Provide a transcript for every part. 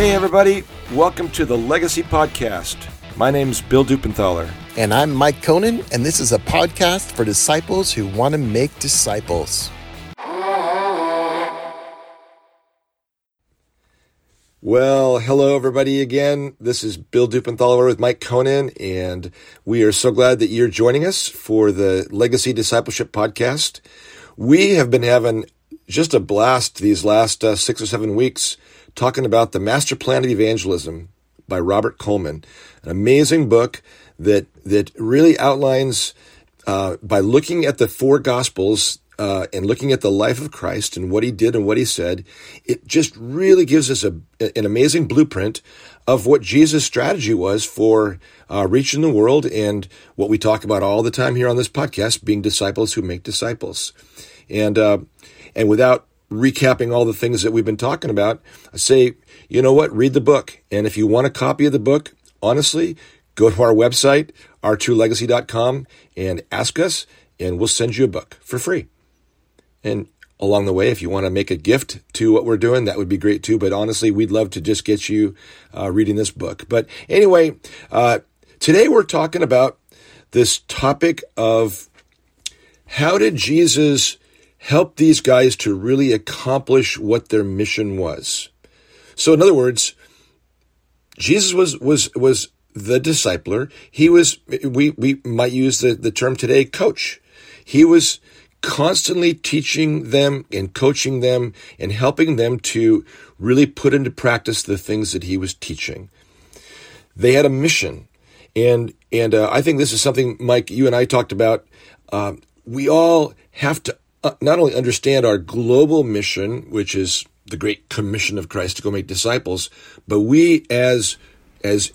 Hey, everybody. Welcome to the Legacy Podcast. My name's Bill Dupenthaler. And I'm Mike Conan, and this is a podcast for disciples who want to make disciples. Well, hello, everybody, again. This is Bill Dupenthaler with Mike Conan, and we are so glad that you're joining us for the Legacy Discipleship Podcast. We have been having just a blast these last uh, six or seven weeks talking about the Master Plan of Evangelism by Robert Coleman, an amazing book that that really outlines uh, by looking at the four Gospels uh, and looking at the life of Christ and what he did and what he said. It just really gives us a, an amazing blueprint of what Jesus' strategy was for uh, reaching the world and what we talk about all the time here on this podcast, being disciples who make disciples. And uh, and without recapping all the things that we've been talking about, I say, you know what? Read the book. And if you want a copy of the book, honestly, go to our website, r2legacy.com, and ask us, and we'll send you a book for free. And along the way, if you want to make a gift to what we're doing, that would be great too. But honestly, we'd love to just get you uh, reading this book. But anyway, uh, today we're talking about this topic of how did Jesus help these guys to really accomplish what their mission was. So in other words, Jesus was was was the discipler. He was we we might use the, the term today coach. He was constantly teaching them and coaching them and helping them to really put into practice the things that he was teaching. They had a mission. And and uh, I think this is something, Mike, you and I talked about. Uh, we all have to uh, not only understand our global mission, which is the great commission of Christ to go make disciples, but we as as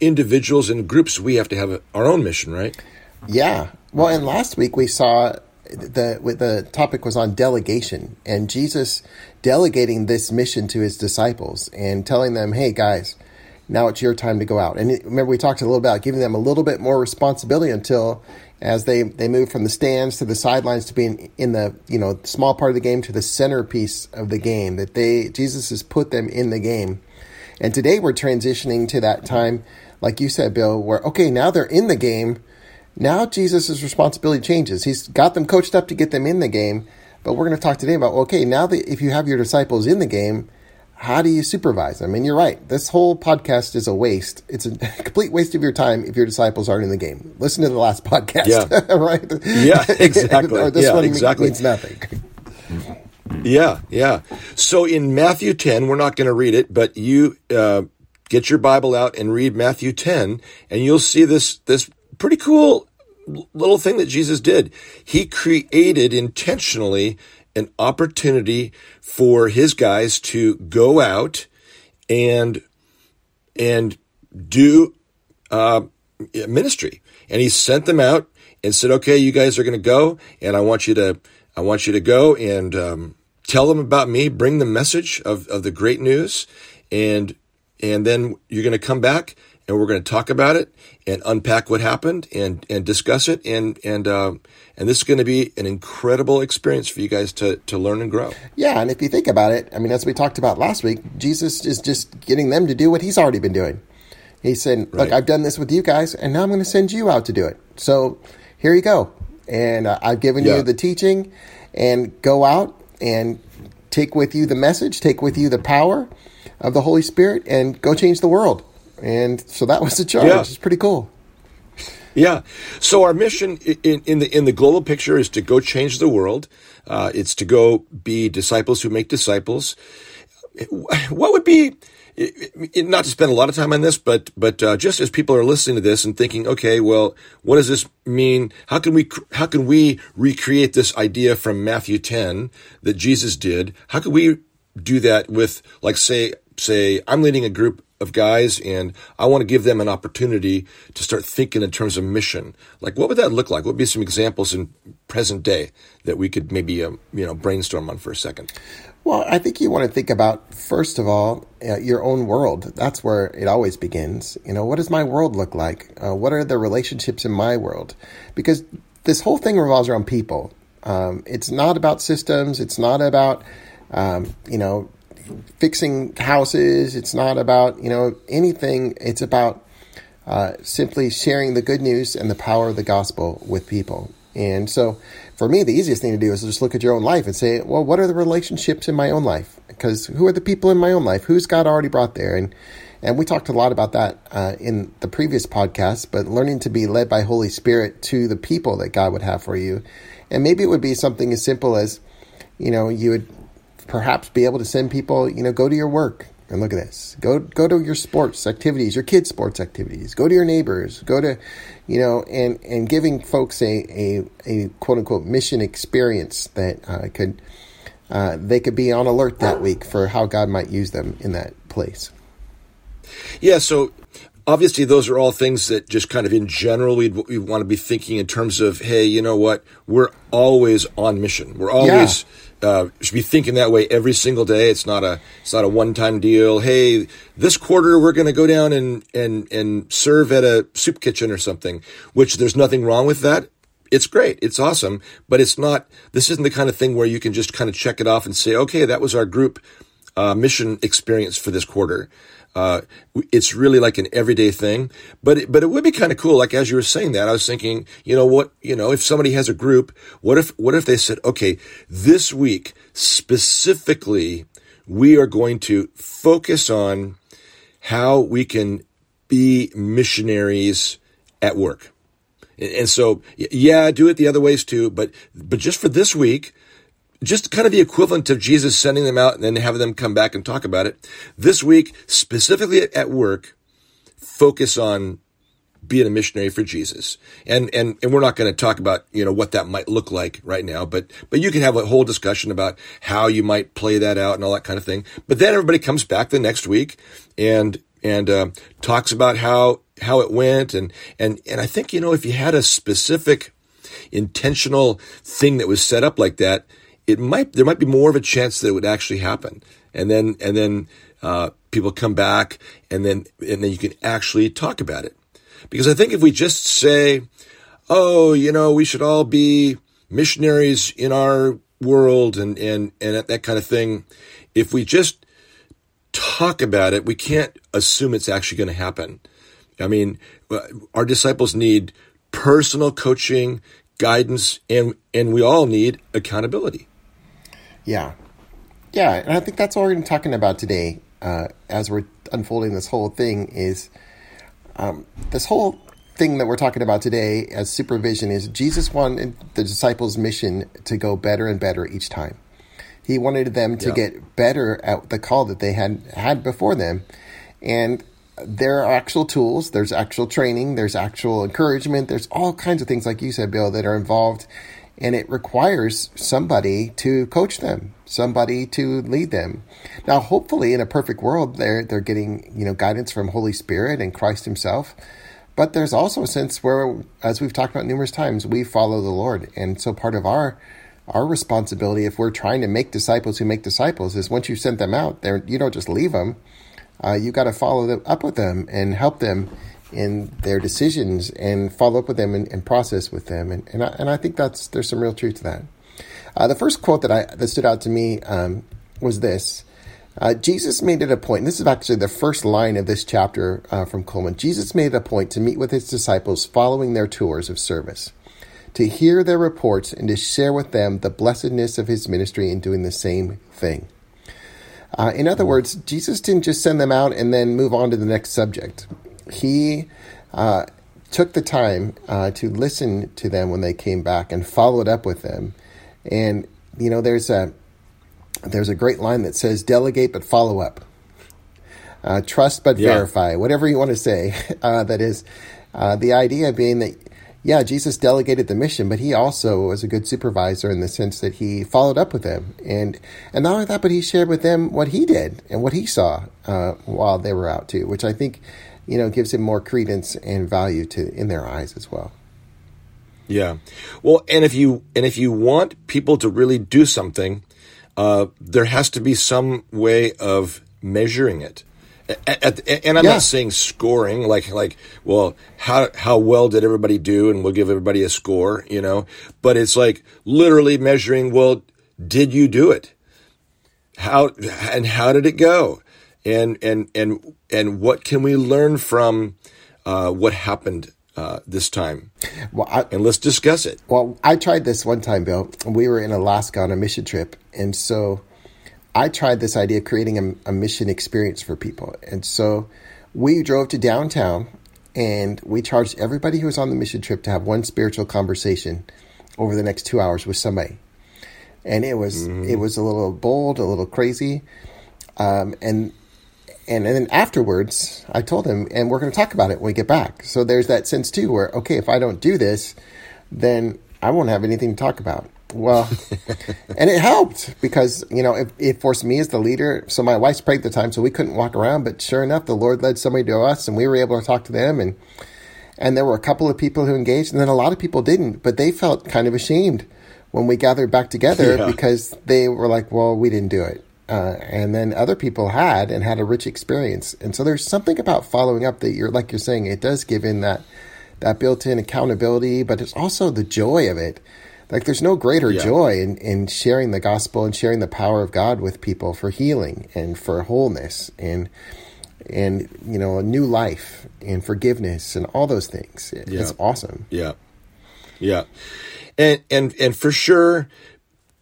individuals and groups, we have to have a, our own mission, right? Yeah. Well, and last week we saw the the topic was on delegation and Jesus delegating this mission to his disciples and telling them, "Hey guys, now it's your time to go out." And remember we talked a little about giving them a little bit more responsibility until as they, they move from the stands to the sidelines to being in the you know small part of the game to the centerpiece of the game that they Jesus has put them in the game. And today we're transitioning to that time, like you said, Bill, where okay, now they're in the game. Now Jesus' responsibility changes. He's got them coached up to get them in the game. But we're going to talk today about okay, now that if you have your disciples in the game, how do you supervise I mean, you're right. This whole podcast is a waste. It's a complete waste of your time if your disciples aren't in the game. Listen to the last podcast. Yeah. right. Yeah. Exactly. or this yeah, one exactly. means nothing. Yeah. Yeah. So in Matthew 10, we're not going to read it, but you uh, get your Bible out and read Matthew 10, and you'll see this this pretty cool little thing that Jesus did. He created intentionally an opportunity for his guys to go out and and do uh, ministry. And he sent them out and said, "Okay, you guys are going to go, and I want you to I want you to go and um, tell them about me. Bring the message of of the great news, and and then you're going to come back." And we're going to talk about it and unpack what happened and, and discuss it and and uh, and this is going to be an incredible experience for you guys to to learn and grow. Yeah, and if you think about it, I mean, as we talked about last week, Jesus is just getting them to do what he's already been doing. He said, "Look, Right. I've done this with you guys, and now I'm going to send you out to do it. So here you go, and uh, I've given Yeah. you the teaching, and go out and take with you the message, take with you the power of the Holy Spirit, and go change the world." And so that was the charge. Yeah. It's pretty cool. Yeah. So our mission in, in the in the global picture is to go change the world. Uh, it's to go be disciples who make disciples. What would be not to spend a lot of time on this, but but uh, just as people are listening to this and thinking, okay, well, what does this mean? How can we how can we recreate this idea from Matthew ten that Jesus did? How can we do that with like say say I'm leading a group of guys and I want to give them an opportunity to start thinking in terms of mission. Like what would that look like? What would be some examples in present day that we could maybe um, you know brainstorm on for a second? Well, I think you want to think about first of all uh, your own world. That's where it always begins. You know, what does my world look like? Uh, what are the relationships in my world? Because this whole thing revolves around people. Um, it's not about systems. It's not about um, you know fixing houses. It's not about you know anything. It's about uh, simply sharing the good news and the power of the gospel with people. And so, for me, the easiest thing to do is just look at your own life and say, well, what are the relationships in my own life? Because who are the people in my own life? Who's God already brought there? And and we talked a lot about that uh, in the previous podcast. But learning to be led by Holy Spirit to the people that God would have for you, and maybe it would be something as simple as, you know, you would perhaps be able to send people, you know, go to your work and look at this. Go go to your sports activities, your kids' sports activities. Go to your neighbors. Go to, you know, and and giving folks a a, a quote unquote mission experience that uh, could uh, they could be on alert that week for how God might use them in that place. Yeah. So obviously those are all things that just kind of in general we'd, we want to be thinking in terms of hey you know what we're always on mission we're always yeah uh, should be thinking that way every single day. It's not a it's not a one time deal. Hey, this quarter we're going to go down and and and serve at a soup kitchen or something. Which there's nothing wrong with that. It's great. It's awesome. But it's not. This isn't the kind of thing where you can just kind of check it off and say, okay, that was our group uh, mission experience for this quarter. Uh, it's really like an everyday thing, but it, but it would be kind of cool. Like as you were saying that, I was thinking, you know what, you know, if somebody has a group, what if what if they said, okay, this week specifically, we are going to focus on how we can be missionaries at work. And so, yeah, do it the other ways too, but, but just for this week, just kind of the equivalent of Jesus sending them out and then having them come back and talk about it. This week, specifically at work, focus on being a missionary for Jesus. And, and, and we're not going to talk about, you know, what that might look like right now, but, but you can have a whole discussion about how you might play that out and all that kind of thing. But then everybody comes back the next week and, and, uh, talks about how, how it went. And, and, and I think, you know, if you had a specific intentional thing that was set up like that, it might there might be more of a chance that it would actually happen, and then and then uh, people come back, and then and then you can actually talk about it. Because I think if we just say, "Oh, you know, we should all be missionaries in our world," and and and that kind of thing, if we just talk about it, we can't assume it's actually going to happen. I mean, uh, our disciples need personal coaching, guidance, and and we all need accountability. Yeah. Yeah, and I think that's what we're going to be talking about today uh, as we're unfolding this whole thing is um, this whole thing that we're talking about today as supervision is Jesus wanted the disciples' mission to go better and better each time. He wanted them to yeah. get better at the call that they had had before them. And there are actual tools, there's actual training, there's actual encouragement, there's all kinds of things, like you said, Bill, that are involved and it requires somebody to coach them, somebody to lead them. Now, hopefully, in a perfect world, they're they're getting you know guidance from Holy Spirit and Christ Himself. But there's also a sense where, as we've talked about numerous times, we follow the Lord, and so part of our our responsibility, if we're trying to make disciples who make disciples, is once you sent them out, there you don't just leave them. Uh, you got to follow them up with them and help them in their decisions and follow up with them and, and process with them. And, and, I, and I think that's there's some real truth to that. Uh, the first quote that I that stood out to me um, was this. Uh, Jesus made it a point, this is actually the first line of this chapter uh, from Coleman. Jesus made it a point to meet with his disciples following their tours of service, to hear their reports and to share with them the blessedness of his ministry in doing the same thing. Uh, in other words, Jesus didn't just send them out and then move on to the next subject he uh, took the time uh, to listen to them when they came back and followed up with them. And you know, there's a there's a great line that says, "Delegate but follow up." Uh, trust but yeah. verify, whatever you want to say. Uh, that is uh, the idea being that, yeah, Jesus delegated the mission, but he also was a good supervisor in the sense that he followed up with them, and and not only that, but he shared with them what he did and what he saw uh, while they were out too, which I think you know, gives him more credence and value to in their eyes as well. Yeah. Well, and if you and if you want people to really do something, uh, there has to be some way of measuring it. At, at, and I'm yeah. not saying scoring, like like well, how how well did everybody do, and we'll give everybody a score, you know. But it's like literally measuring. Well, did you do it? how and how did it go? And and and and what can we learn from uh, what happened uh, this time? Well, I, and let's discuss it. Well, I tried this one time, Bill. We were in Alaska on a mission trip, and so I tried this idea of creating a, a mission experience for people. And so we drove to downtown, and we charged everybody who was on the mission trip to have one spiritual conversation over the next two hours with somebody. And it was mm-hmm. it was a little bold, a little crazy, um, and and, and then afterwards, I told him, and we're going to talk about it when we get back. So there's that sense too, where okay, if I don't do this, then I won't have anything to talk about. Well, and it helped because you know it, it, forced me as the leader. So my wife's pregnant at the time, so we couldn't walk around. But sure enough, the Lord led somebody to us, and we were able to talk to them. And and there were a couple of people who engaged, and then a lot of people didn't. But they felt kind of ashamed when we gathered back together yeah. because they were like, "Well, we didn't do it." Uh, and then other people had and had a rich experience. And so there's something about following up that you're like you're saying it does give in that that built-in accountability, but it's also the joy of it. Like there's no greater yeah. joy in, in sharing the gospel and sharing the power of God with people for healing and for wholeness and and you know a new life and forgiveness and all those things. It, yeah. It's awesome. Yeah, yeah, and and and for sure,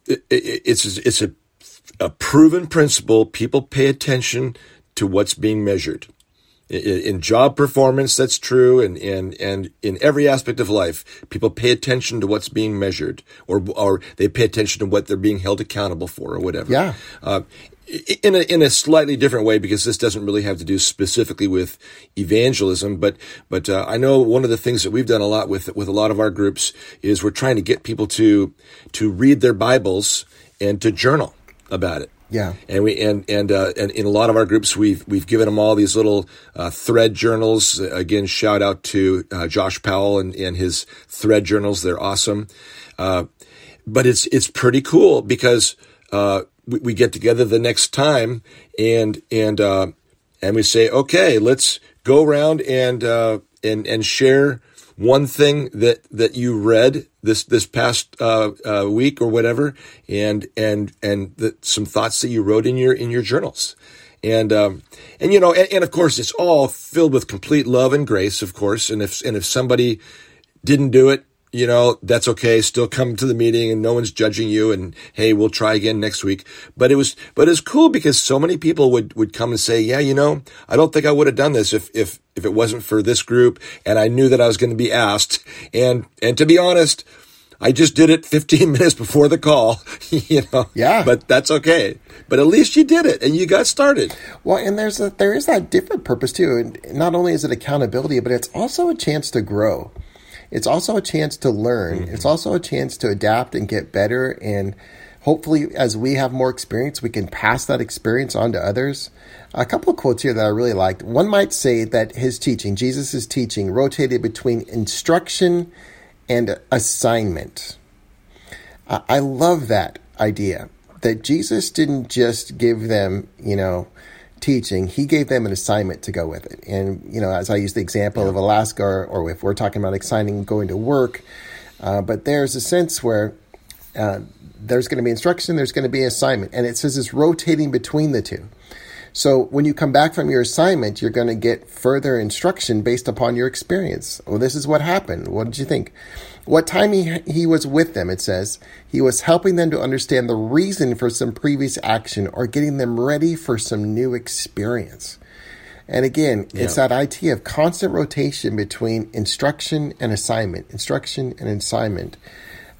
it, it, it's it's a a proven principle. People pay attention to what's being measured. In, job performance, that's true, and, and, and in every aspect of life, people pay attention to what's being measured, or, or they pay attention to what they're being held accountable for, or whatever. Yeah. Uh, in a in a slightly different way because this doesn't really have to do specifically with evangelism, but but uh, I know one of the things that we've done a lot with with a lot of our groups is we're trying to get people to to read their Bibles and to journal about it. Yeah, and we and and uh, and in a lot of our groups, we've we've given them all these little uh, thread journals. Again, shout out to uh, Josh Powell and, and his thread journals; they're awesome. Uh, but it's it's pretty cool because uh, we, we, get together the next time and and uh, and we say, okay, let's go around and and and share one thing that that you read this this past uh, uh, week or whatever, and and and the, some thoughts that you wrote in your in your journals, and um, and you know, and, and of course, it's all filled with complete love and grace, of course. And if and if somebody didn't do it, you know, that's okay. Still come to the meeting and no one's judging you. And hey, we'll try again next week. But it was, but it's cool because so many people would, would come and say, yeah, you know, I don't think I would have done this if, if, if it wasn't for this group. And I knew that I was going to be asked. And, and to be honest, I just did it 15 minutes before the call, you know. Yeah. But that's okay. But at least you did it and you got started. Well, and there's a, there is that different purpose too. And not only is it accountability, but it's also a chance to grow it's also a chance to learn. Mm-hmm. It's also a chance to adapt and get better. And hopefully, as we have more experience, we can pass that experience on to others. A couple of quotes here that I really liked. One might say that his teaching, Jesus' teaching, rotated between instruction and assignment. I love that idea that Jesus didn't just give them, you know, teaching, he gave them an assignment to go with it. And, you know, as I use the example yeah. of Alaska, or, or, if we're talking about exciting going to work, uh, but there's a sense where uh, there's going to be instruction, there's going to be assignment. And it says it's rotating between the two. So when you come back from your assignment, you're going to get further instruction based upon your experience. Well, this is what happened. What did you think? What time he, he was with them, it says, he was helping them to understand the reason for some previous action or getting them ready for some new experience. And again, yeah. it's that idea of constant rotation between instruction and assignment, instruction and assignment.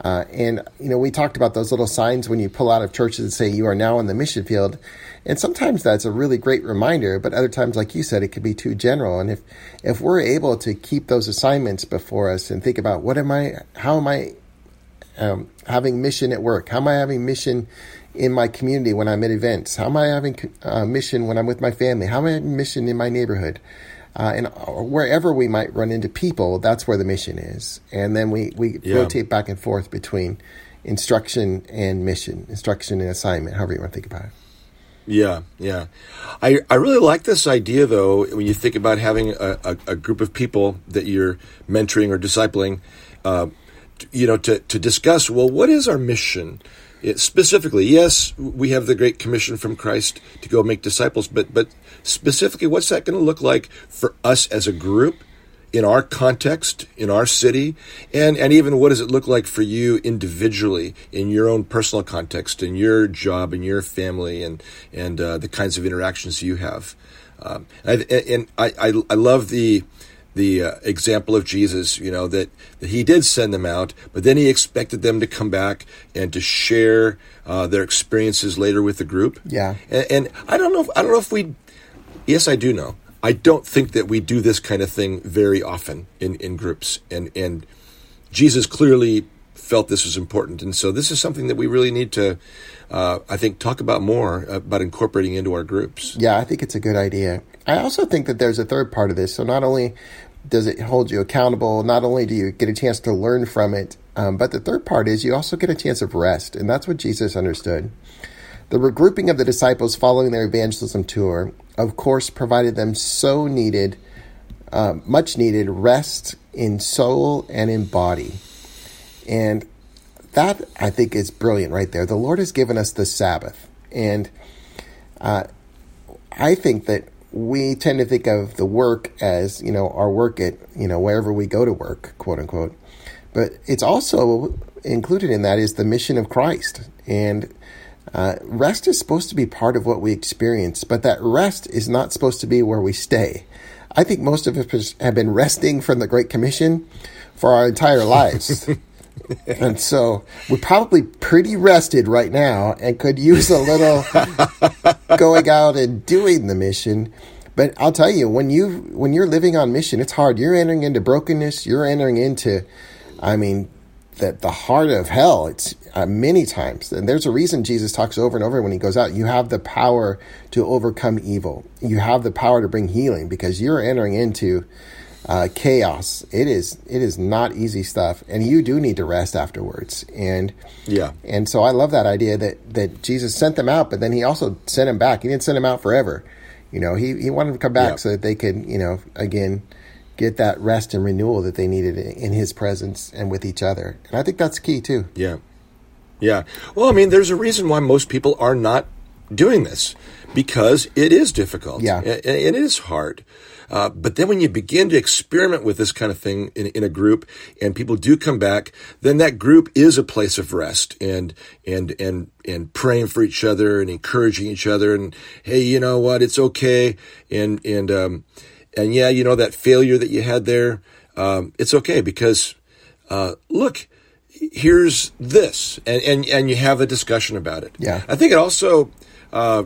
Uh, and, you know, we talked about those little signs when you pull out of churches and say you are now in the mission field. And sometimes that's a really great reminder, but other times, like you said, it could be too general. And if, if we're able to keep those assignments before us and think about what am I, how am I um, having mission at work? How am I having mission in my community when I'm at events? How am I having uh, mission when I'm with my family? How am I having mission in my neighborhood? Uh, and wherever we might run into people, that's where the mission is. And then we, we yeah. rotate back and forth between instruction and mission, instruction and assignment, however you want to think about it. Yeah, yeah. I, I really like this idea, though, when you think about having a, a, a group of people that you're mentoring or discipling, uh, you know, to, to discuss, well, what is our mission? It, specifically, yes, we have the Great Commission from Christ to go make disciples, but but specifically, what's that going to look like for us as a group, in our context, in our city, and and even what does it look like for you individually in your own personal context, in your job, in your family, and and uh, the kinds of interactions you have. Um, and, I, and I, I I love the the uh, example of Jesus, you know, that, that he did send them out, but then he expected them to come back and to share uh, their experiences later with the group. Yeah. And, and, I don't know, if, I don't know if we, yes, I do know. I don't think that we do this kind of thing very often in, in groups. And, and Jesus clearly felt this was important. And so this is something that we really need to, uh, I think, talk about more about incorporating into our groups. Yeah, I think it's a good idea. I also think that there's a third part of this. So not only does it hold you accountable? Not only do you get a chance to learn from it, um, but the third part is you also get a chance of rest. And that's what Jesus understood. The regrouping of the disciples following their evangelism tour, of course, provided them so needed, uh, much needed rest in soul and in body. And that, I think, is brilliant right there. The Lord has given us the Sabbath. And uh, I think that we tend to think of the work as you know our work at you know wherever we go to work quote unquote but it's also included in that is the mission of christ and uh, rest is supposed to be part of what we experience but that rest is not supposed to be where we stay i think most of us have been resting from the great commission for our entire lives and so we're probably pretty rested right now and could use a little going out and doing the mission. But I'll tell you, when you when you're living on mission, it's hard. You're entering into brokenness. You're entering into, I mean, the the heart of hell. It's uh, many times, and there's a reason Jesus talks over and over when he goes out. You have the power to overcome evil. You have the power to bring healing because you're entering into uh, chaos. It is it is not easy stuff, and you do need to rest afterwards. And yeah, and so I love that idea that that Jesus sent them out, but then he also sent them back. He didn't send them out forever. You know, he he wanted them to come back yeah. so that they could you know again get that rest and renewal that they needed in his presence and with each other. And I think that's key too. Yeah. Yeah. Well, I mean, there's a reason why most people are not doing this because it is difficult. Yeah. It, it is hard. Uh, but then when you begin to experiment with this kind of thing in, in a group and people do come back, then that group is a place of rest and, and, and, and praying for each other and encouraging each other. And hey, you know what? It's okay. And, and, um, and yeah, you know, that failure that you had there, um, it's okay because, uh, look, here's this and, and, and you have a discussion about it. Yeah. I think it also, uh,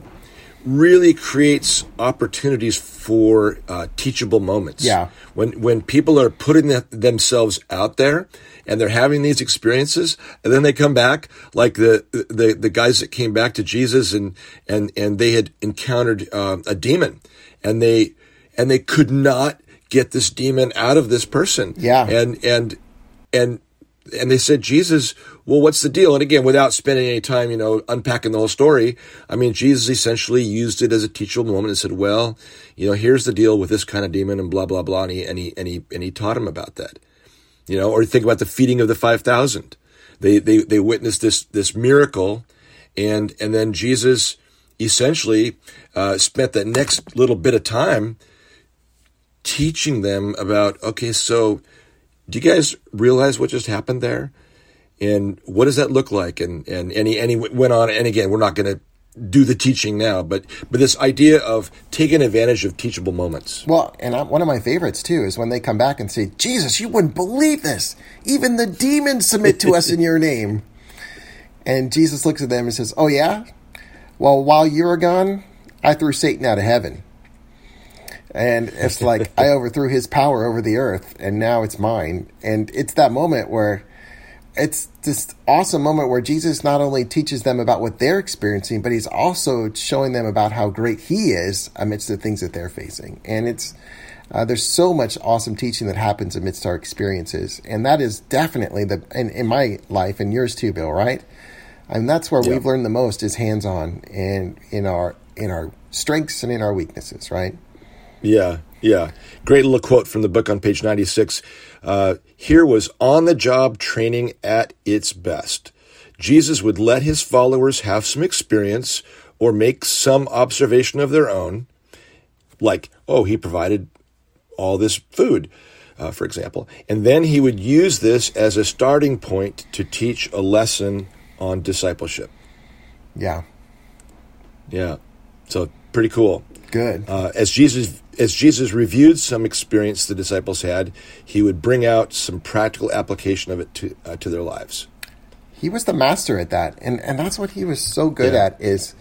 really creates opportunities for uh, teachable moments. Yeah. When when people are putting the, themselves out there and they're having these experiences, and then they come back, like the the the guys that came back to Jesus and and and they had encountered uh, a demon, and they and they could not get this demon out of this person. Yeah. And and and and they said, Jesus, well, what's the deal? And again, without spending any time, you know, unpacking the whole story, I mean, Jesus essentially used it as a teachable moment and said, well, you know, here's the deal with this kind of demon and blah, blah, blah. And he, and he, and he, and he taught him about that, you know, or think about the feeding of the 5,000. They, they, they witnessed this, this miracle and, and then Jesus essentially, uh, spent that next little bit of time teaching them about, okay, so, do you guys realize what just happened there? And what does that look like? And and and he, and he went on. And again, we're not going to do the teaching now, but but this idea of taking advantage of teachable moments. Well, and I, one of my favorites too is when they come back and say, "Jesus, you wouldn't believe this. Even the demons submit to us in your name." And Jesus looks at them and says, "Oh yeah, well while you were gone, I threw Satan out of heaven." And it's like I overthrew his power over the earth and now it's mine. And it's that moment where it's this awesome moment where Jesus not only teaches them about what they're experiencing, but he's also showing them about how great he is amidst the things that they're facing. And it's uh, there's so much awesome teaching that happens amidst our experiences, and that is definitely the in, in my life and yours too, Bill. Right? And that's where yeah. we've learned the most is hands on and in our in our strengths and in our weaknesses. Right? Yeah, yeah. Great little quote from the book on page 96. Uh, here was on the job training at its best. Jesus would let his followers have some experience or make some observation of their own, like, oh, he provided all this food, uh, for example. And then he would use this as a starting point to teach a lesson on discipleship. Yeah. Yeah. So pretty cool. Good. Uh, as Jesus as Jesus reviewed some experience the disciples had, he would bring out some practical application of it to uh, to their lives. He was the master at that, and and that's what he was so good Yeah. at is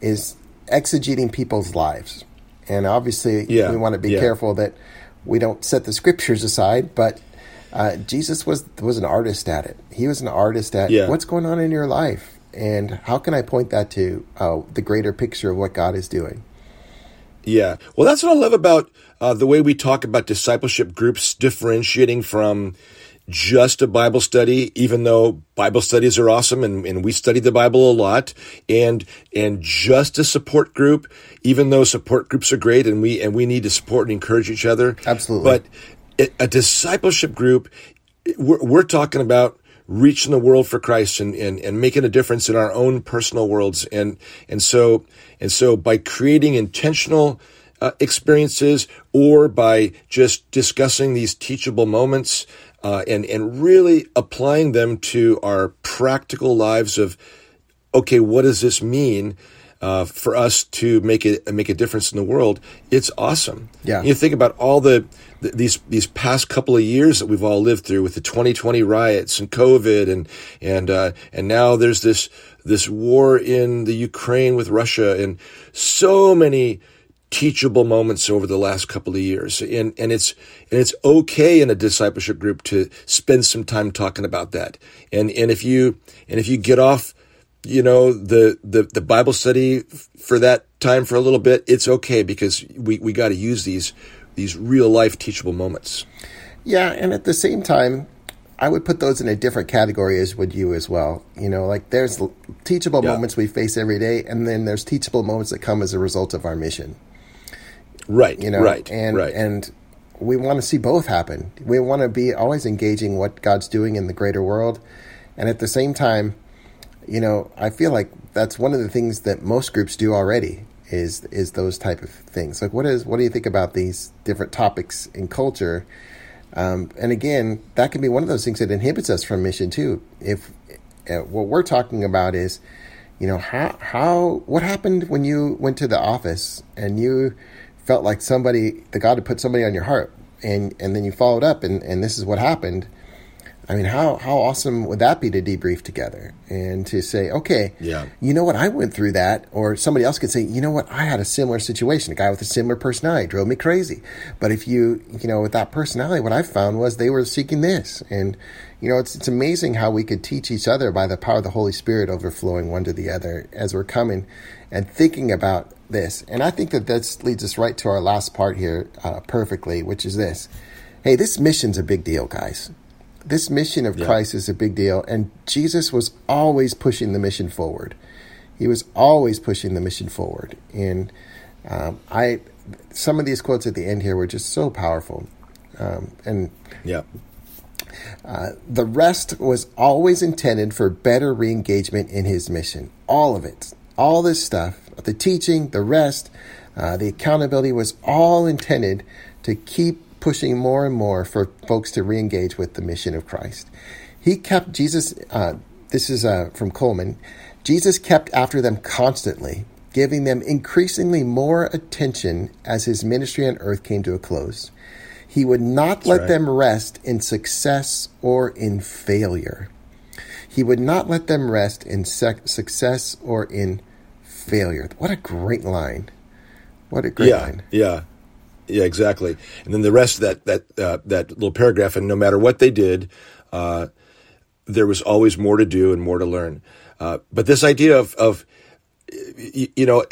is exegeting people's lives. And obviously, Yeah. we want to be Yeah. careful that we don't set the scriptures aside. But uh, Jesus was was an artist at it. He was an artist at what's going on in your life, and how can I point that to uh, the greater picture of what God is doing. Yeah. Well, that's what I love about uh, the way we talk about discipleship groups differentiating from just a Bible study, even though Bible studies are awesome and, and we study the Bible a lot, and and just a support group, even though support groups are great and we and we need to support and encourage each other. Absolutely. But a- a discipleship group, we're, we're talking about reaching the world for Christ and, and, and making a difference in our own personal worlds. And, and so, and so by creating intentional uh, experiences or by just discussing these teachable moments, uh, and, and really applying them to our practical lives of, okay, what does this mean? Uh, for us to make it make a difference in the world, it's awesome. Yeah. you think about all the, th these these past couple of years that we've all lived through with the 2020 riots and COVID and and uh, and now there's this this war in the Ukraine with Russia and so many teachable moments over the last couple of years and and it's and it's okay in a discipleship group to spend some time talking about that and and if you and if you get off you know the the the Bible study for that time for a little bit it's okay because we we got to use these these real life teachable moments Yeah, and at the same time, I would put those in a different category as would you as well. You know, like there's teachable Yeah. moments we face every day, and then there's teachable moments that come as a result of our mission. right You know, right and right and we want to see both happen. We want to be always engaging what God's doing in the greater world, and at the same time, you know, I feel like that's one of the things that most groups do already is is those type of things. Like, what is what do you think about these different topics in culture? Um, and again, that can be one of those things that inhibits us from mission too. If uh, what we're talking about is, you know, how how what happened when you went to the office and you felt like somebody, the God had put somebody on your heart, and and then you followed up, and and this is what happened. I mean, how how awesome would that be to debrief together and to say, okay, Yeah. you know what, I went through that, or somebody else could say, you know what, I had a similar situation. A guy with a similar personality drove me crazy, but if you, you know, with that personality, what I found was they were seeking this, and you know, it's it's amazing how we could teach each other by the power of the Holy Spirit overflowing one to the other as we're coming and thinking about this. And I think that this leads us right to our last part here uh, perfectly, which is this: Hey, this mission's a big deal, guys this mission of Christ is a big deal, and Jesus was always pushing the mission forward. He was always pushing the mission forward, and um, I, some of these quotes at the end here were just so powerful, um, and yeah. The rest was always intended for better re-engagement in his mission. All of it, all this stuff, the teaching, the rest, uh, the accountability was all intended to keep pushing more and more for folks to re-engage with the mission of Christ. He kept Jesus. Uh, this is uh, from Coleman. Jesus kept after them constantly, giving them increasingly more attention as his ministry on earth came to a close. He would not let right. them rest in success or in failure. He would not let them rest in sec- success or in failure. What a great line. What a great yeah line. yeah yeah exactly. And then the rest of that that uh, that little paragraph and no matter what they did uh, there was always more to do and more to learn. Uh, but this idea of of you know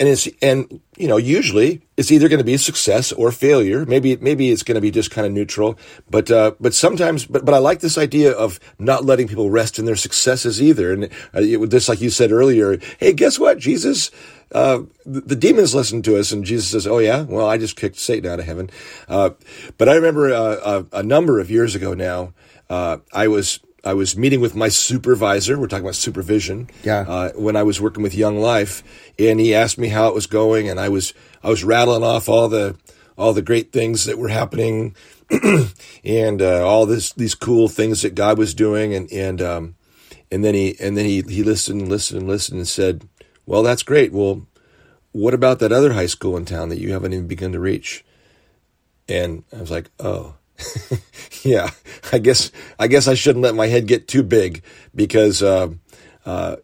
and it's and you know usually it's either going to be a success or failure. Maybe maybe it's going to be just kind of neutral but uh, but sometimes but but I like this idea of not letting people rest in their successes either. And uh, it, just like you said earlier hey guess what? Jesus uh, the, the demons listened to us, and Jesus says, "Oh yeah, well I just kicked Satan out of heaven." Uh, but I remember uh, a, a number of years ago now, uh, I was I was meeting with my supervisor. We're talking about supervision. Yeah. Uh, when I was working with Young Life, and he asked me how it was going, and I was I was rattling off all the all the great things that were happening, and uh, all this these cool things that God was doing, and and um, and then he and then he he listened and listened and listened and said, "Well, that's great. Well, what about that other high school in town that you haven't even begun to reach?" And I was like, "Oh." yeah, I guess I guess I shouldn't let my head get too big because uh, uh,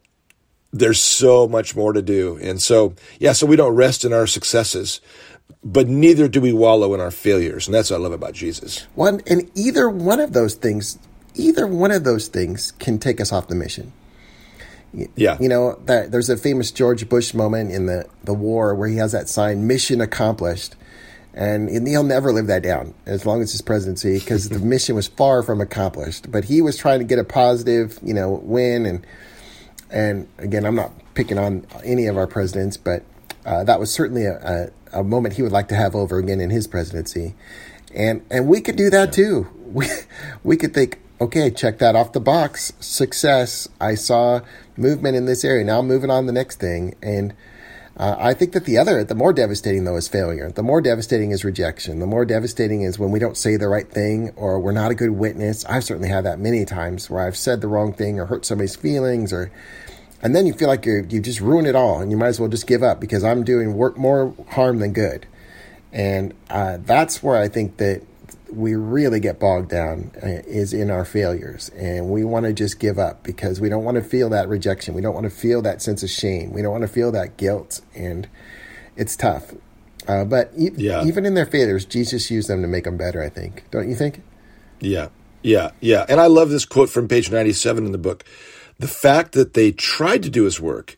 there's so much more to do, and so yeah, so we don't rest in our successes, but neither do we wallow in our failures, and that's what I love about Jesus. One and either one of those things, either one of those things can take us off the mission. Yeah, You know, that there's a famous George Bush moment in the, the war where he has that sign, mission accomplished. And, he'll never live that down as long as his presidency because the mission was far from accomplished. But he was trying to get a positive, you know, win. And, and again, I'm not picking on any of our presidents, but uh, that was certainly a, a, a moment he would like to have over again in his presidency. And, and we could do that too. We, we could think, okay, check that off the box. Success. I saw movement in this area. Now I'm moving on to the next thing. And uh, I think that the other, the more devastating though, is failure. The more devastating is rejection. The more devastating is when we don't say the right thing or we're not a good witness. I've certainly had that many times where I've said the wrong thing or hurt somebody's feelings or, and then you feel like you're, you just ruined it all and you might as well just give up because I'm doing work more harm than good. And uh, that's where I think that we really get bogged down uh, is in our failures. And we want to just give up because we don't want to feel that rejection. We don't want to feel that sense of shame. We don't want to feel that guilt. And it's tough. Uh, but e- Yeah. even in their failures jesus used them to make them better i think. Don't you think? Yeah, yeah, yeah. And I love this quote from page 97 in the book. The fact that they tried to do his work,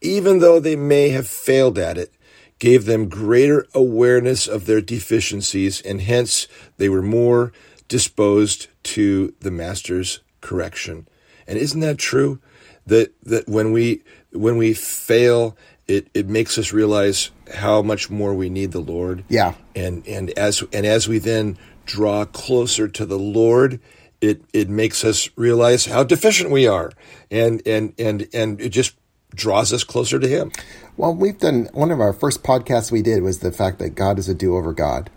even though they may have failed at it, gave them greater awareness of their deficiencies, and hence they were more disposed to the master's correction. And isn't that true? That that when we when we fail, it, it makes us realize how much more we need the Lord yeah and and as and as we then draw closer to the Lord, it it makes us realize how deficient we are, and and and and it just draws us closer to Him. Well, we've done one of our first podcasts we did was the fact that God is a do over God.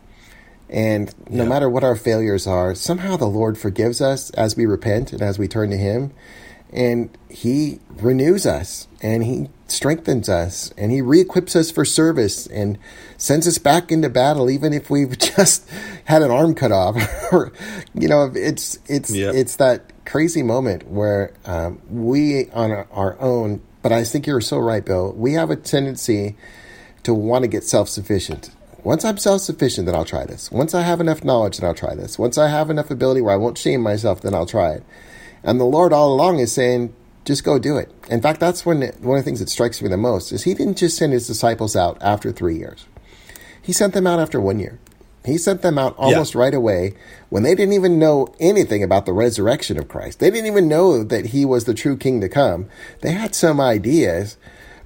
And no Yeah. matter what our failures are, somehow the Lord forgives us as we repent and as we turn to Him. And He renews us and He strengthens us and He re equips us for service and sends us back into battle, even if we've just had an arm cut off. or, you know, it's, it's, Yeah. it's that crazy moment where um, we on our, our own, but I think you're so right, Bill, we have a tendency to want to get self sufficient. Once I'm self sufficient, then I'll try this. Once I have enough knowledge, then I'll try this. Once I have enough ability where I won't shame myself, then I'll try it. And the Lord all along is saying, just go do it. In fact, that's when one of the things that strikes me the most is He didn't just send His disciples out after three years. He sent them out after one year. He sent them out almost right away when they didn't even know anything about the resurrection of Christ. They didn't even know that he was the true king to come. They had some ideas,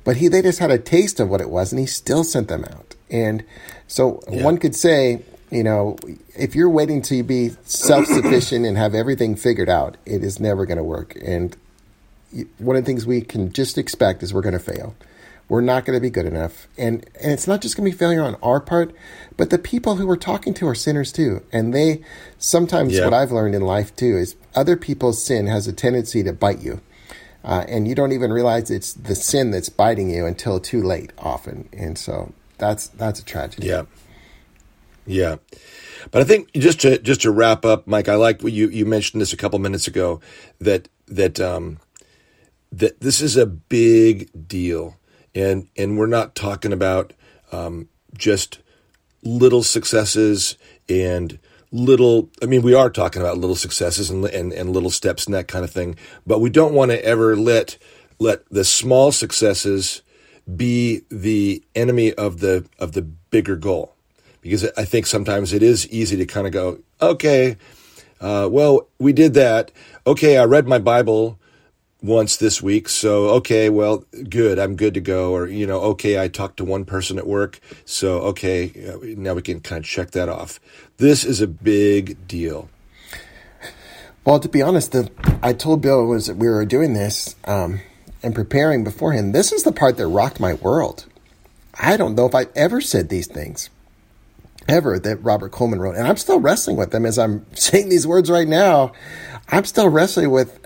but he they just had a taste of what it was and he still sent them out. And so Yeah. one could say, you know, if you're waiting to be self-sufficient and have everything figured out, it is never going to work. And one of the things we can just expect is we're going to fail. We're not going to be good enough. And and it's not just going to be failure on our part, but the people who we're talking to are sinners too. And they sometimes Yeah. what I've learned in life too is other people's sin has a tendency to bite you. Uh, and you don't even realize it's the sin that's biting you until too late often. And so that's that's a tragedy. Yeah, yeah. But I think just to just to wrap up, Mike, I like what you you mentioned this a couple minutes ago that that um, that this is a big deal, and and we're not talking about um, just little successes and little i mean we are talking about little successes and, and and little steps and that kind of thing but we don't want to ever let let the small successes be the enemy of the of the bigger goal. Because i think sometimes it is easy to kind of go okay uh, well we did that. Okay i read my bible once this week. So, okay, well, good. I'm good to go. Or, you know, okay, I talked to one person at work. So, okay, uh, now we can kind of check that off. This is a big deal. Well, to be honest, the, I told Bill was that we were doing this um, and preparing beforehand. This is the part that rocked my world. I don't know if I've ever said these things ever that Robert Coleman wrote, and I'm still wrestling with them as I'm saying these words right now. I'm still wrestling with.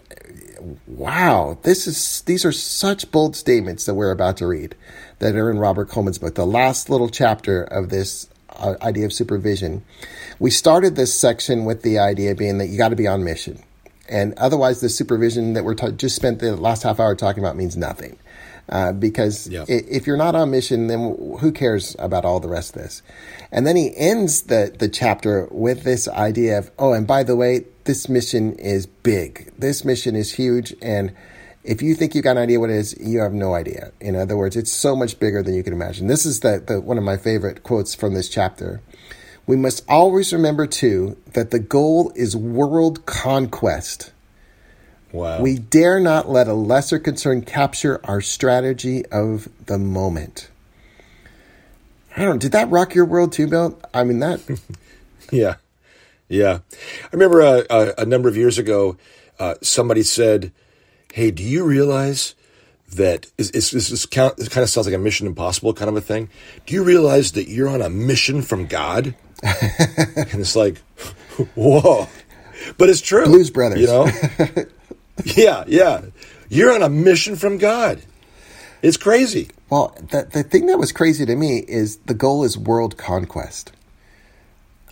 Wow, this is these are such bold statements that we're about to read that are in Robert Coleman's book, the last little chapter of this uh, idea of supervision. We started this section with the idea being that you got to be on mission, and otherwise, the supervision that we're ta- just spent the last half hour talking about means nothing. Uh, because yeah. if you're not on mission, then who cares about all the rest of this? And then he ends the, the chapter with this idea of, oh, and by the way, this mission is big. This mission is huge. And if you think you've got an idea what it is, you have no idea. In other words, it's so much bigger than you can imagine. This is the, the one of my favorite quotes from this chapter. We must always remember, too, that the goal is world conquest Wow. We dare not let a lesser concern capture our strategy of the moment. I don't know. Did that rock your world too, Bill? I mean, that. yeah. Yeah. I remember uh, uh, a number of years ago, uh, somebody said, Hey, do you realize that is, is, is this kind of sounds like a mission impossible kind of a thing? Do you realize that you're on a mission from God? and it's like, whoa. But it's true. Blues Brothers. You know? yeah, yeah. You're on a mission from God. It's crazy. Well, the, the thing that was crazy to me is the goal is world conquest.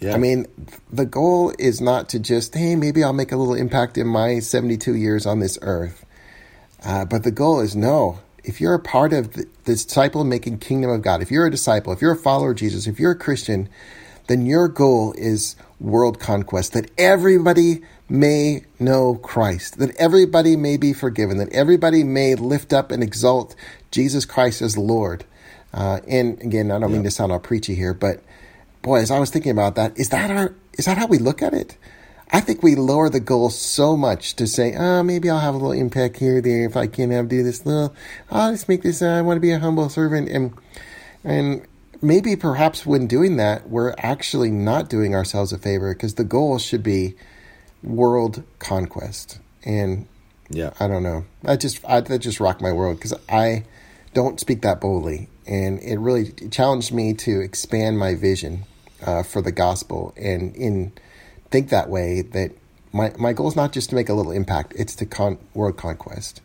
Yeah. I mean, the goal is not to just, hey, maybe I'll make a little impact in my 72 years on this earth. Uh, but the goal is no. If you're a part of the, the disciple making kingdom of God, if you're a disciple, if you're a follower of Jesus, if you're a Christian, then your goal is world conquest, that everybody may know Christ, that everybody may be forgiven, that everybody may lift up and exalt Jesus Christ as Lord. Uh, and again, I don't mean to sound all preachy here, but boy, as I was thinking about that, is that our is that how we look at it? I think we lower the goal so much to say, oh, maybe I'll have a little impact here, there, if I can't have do this little, I'll just make this, uh, I want to be a humble servant. And, and maybe perhaps when doing that, we're actually not doing ourselves a favor because the goal should be world conquest. And yeah, I don't know. I just I, that just rocked my world because I don't speak that boldly, and it really challenged me to expand my vision uh, for the gospel and in think that way. That my my goal is not just to make a little impact; it's to con- world conquest.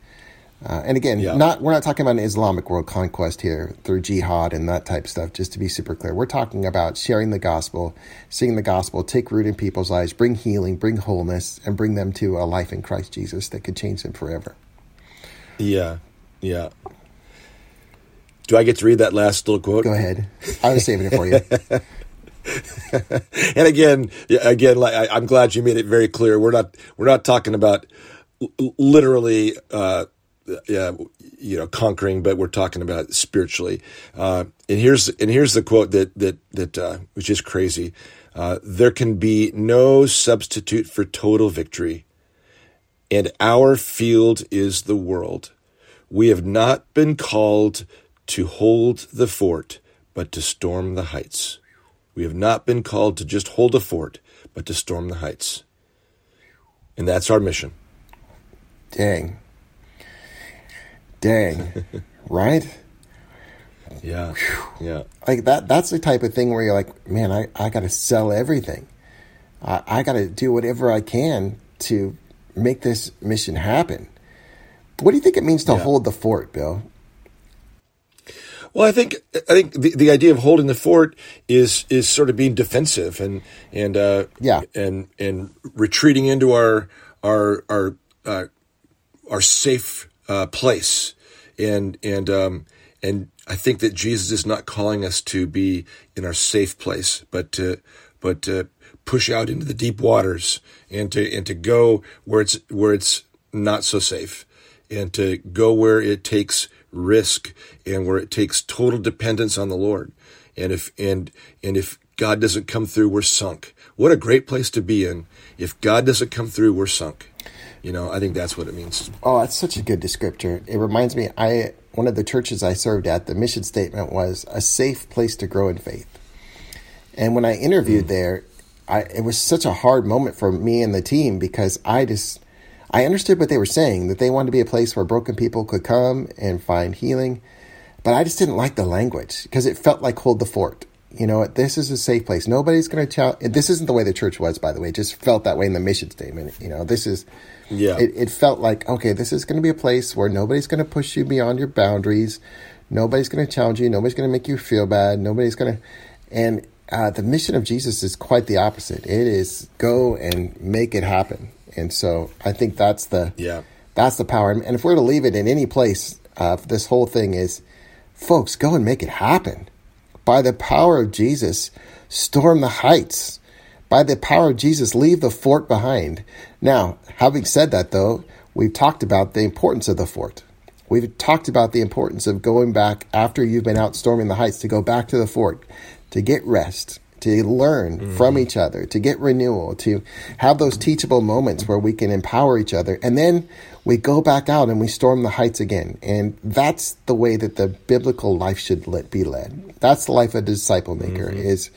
Uh, and again, yeah. not we're not talking about an Islamic world conquest here through jihad and that type of stuff. Just to be super clear, we're talking about sharing the gospel, seeing the gospel take root in people's lives, bring healing, bring wholeness, and bring them to a life in Christ Jesus that could change them forever. Yeah, yeah. Do I get to read that last little quote? Go ahead. I was saving it for you. and again, again, like, I, am glad you made it very clear. We're not we're not talking about literally. Uh, you know, conquering, but we're talking about spiritually. Uh, and here's and here's the quote that that that uh, which is crazy. Uh, there can be no substitute for total victory, and our field is the world. We have not been called to hold the fort, but to storm the heights. We have not been called to just hold a fort, but to storm the heights. And that's our mission. Dang. Dang. right? Yeah. Whew. Yeah. Like that that's the type of thing where you're like, man, I, I gotta sell everything. I, I gotta do whatever I can to make this mission happen. What do you think it means to yeah. hold the fort, Bill? Well, I think I think the, the idea of holding the fort is is sort of being defensive and and uh, yeah. and and retreating into our our our uh, our safe uh, place, and and um, and I think that Jesus is not calling us to be in our safe place, but to but to push out into the deep waters and to and to go where it's where it's not so safe, and to go where it takes risk and where it takes total dependence on the Lord. And if and and if God doesn't come through, we're sunk. What a great place to be in. If God doesn't come through, we're sunk. You know, I think that's what it means. Oh, that's such a good descriptor. It reminds me, I one of the churches I served at, the mission statement was a safe place to grow in faith. And when I interviewed mm. there, I, it was such a hard moment for me and the team because I just I understood what they were saying that they wanted to be a place where broken people could come and find healing, but I just didn't like the language because it felt like hold the fort. You know, this is a safe place. Nobody's going to challenge. This isn't the way the church was, by the way. It just felt that way in the mission statement. You know, this is. Yeah. It, it felt like okay, this is going to be a place where nobody's going to push you beyond your boundaries. Nobody's going to challenge you. Nobody's going to make you feel bad. Nobody's going to, and uh, the mission of Jesus is quite the opposite. It is go and make it happen. And so I think that's the yeah that's the power. And if we're to leave it in any place, uh, this whole thing is, folks, go and make it happen. By the power of Jesus, storm the heights. By the power of Jesus, leave the fort behind. Now, having said that, though, we've talked about the importance of the fort. We've talked about the importance of going back after you've been out storming the heights to go back to the fort, to get rest, to learn mm-hmm. from each other, to get renewal, to have those teachable moments where we can empower each other. And then we go back out and we storm the heights again. And that's the way that the biblical life should let, be led. That's the life of a disciple maker mm-hmm. is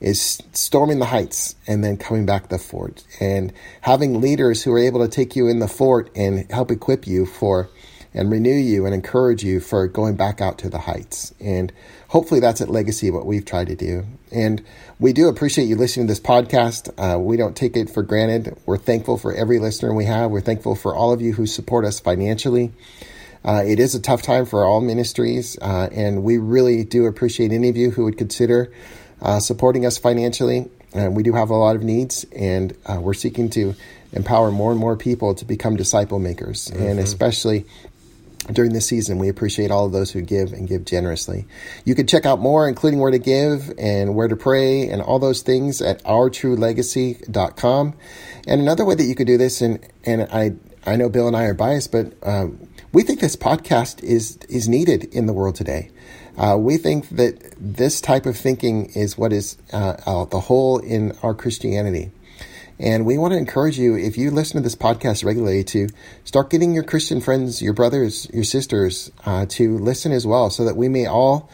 is storming the heights and then coming back to the fort and having leaders who are able to take you in the fort and help equip you for and renew you and encourage you for going back out to the heights. And hopefully that's at Legacy what we've tried to do. And we do appreciate you listening to this podcast. Uh, we don't take it for granted. We're thankful for every listener we have. We're thankful for all of you who support us financially. Uh, it is a tough time for all ministries, uh, and we really do appreciate any of you who would consider uh, supporting us financially. And we do have a lot of needs, and uh, we're seeking to empower more and more people to become disciple makers, mm-hmm. and especially during this season. We appreciate all of those who give and give generously. You can check out more, including where to give and where to pray and all those things at ourtruelegacy.com. And another way that you could do this, and, and I, I know Bill and I are biased, but um, we think this podcast is, is needed in the world today. Uh, we think that this type of thinking is what is uh, uh, the hole in our Christianity. And we want to encourage you, if you listen to this podcast regularly, to start getting your Christian friends, your brothers, your sisters, uh, to listen as well, so that we may all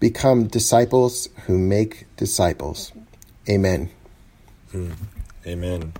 become disciples who make disciples. Amen. Mm. Amen.